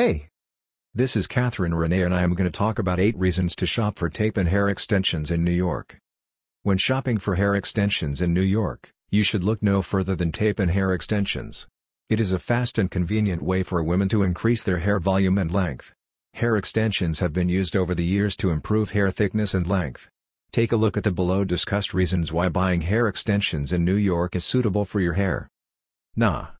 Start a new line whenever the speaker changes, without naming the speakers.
Hey! This is Catherine Renee and I am going to talk about 8 reasons to shop for tape-in hair extensions in New York. When shopping for hair extensions in New York, you should look no further than tape-in hair extensions. It is a fast and convenient way for women to increase their hair volume and length. Hair extensions have been used over the years to improve hair thickness and length. Take a look at the below discussed reasons why buying hair extensions in New York is suitable for your hair. Nah,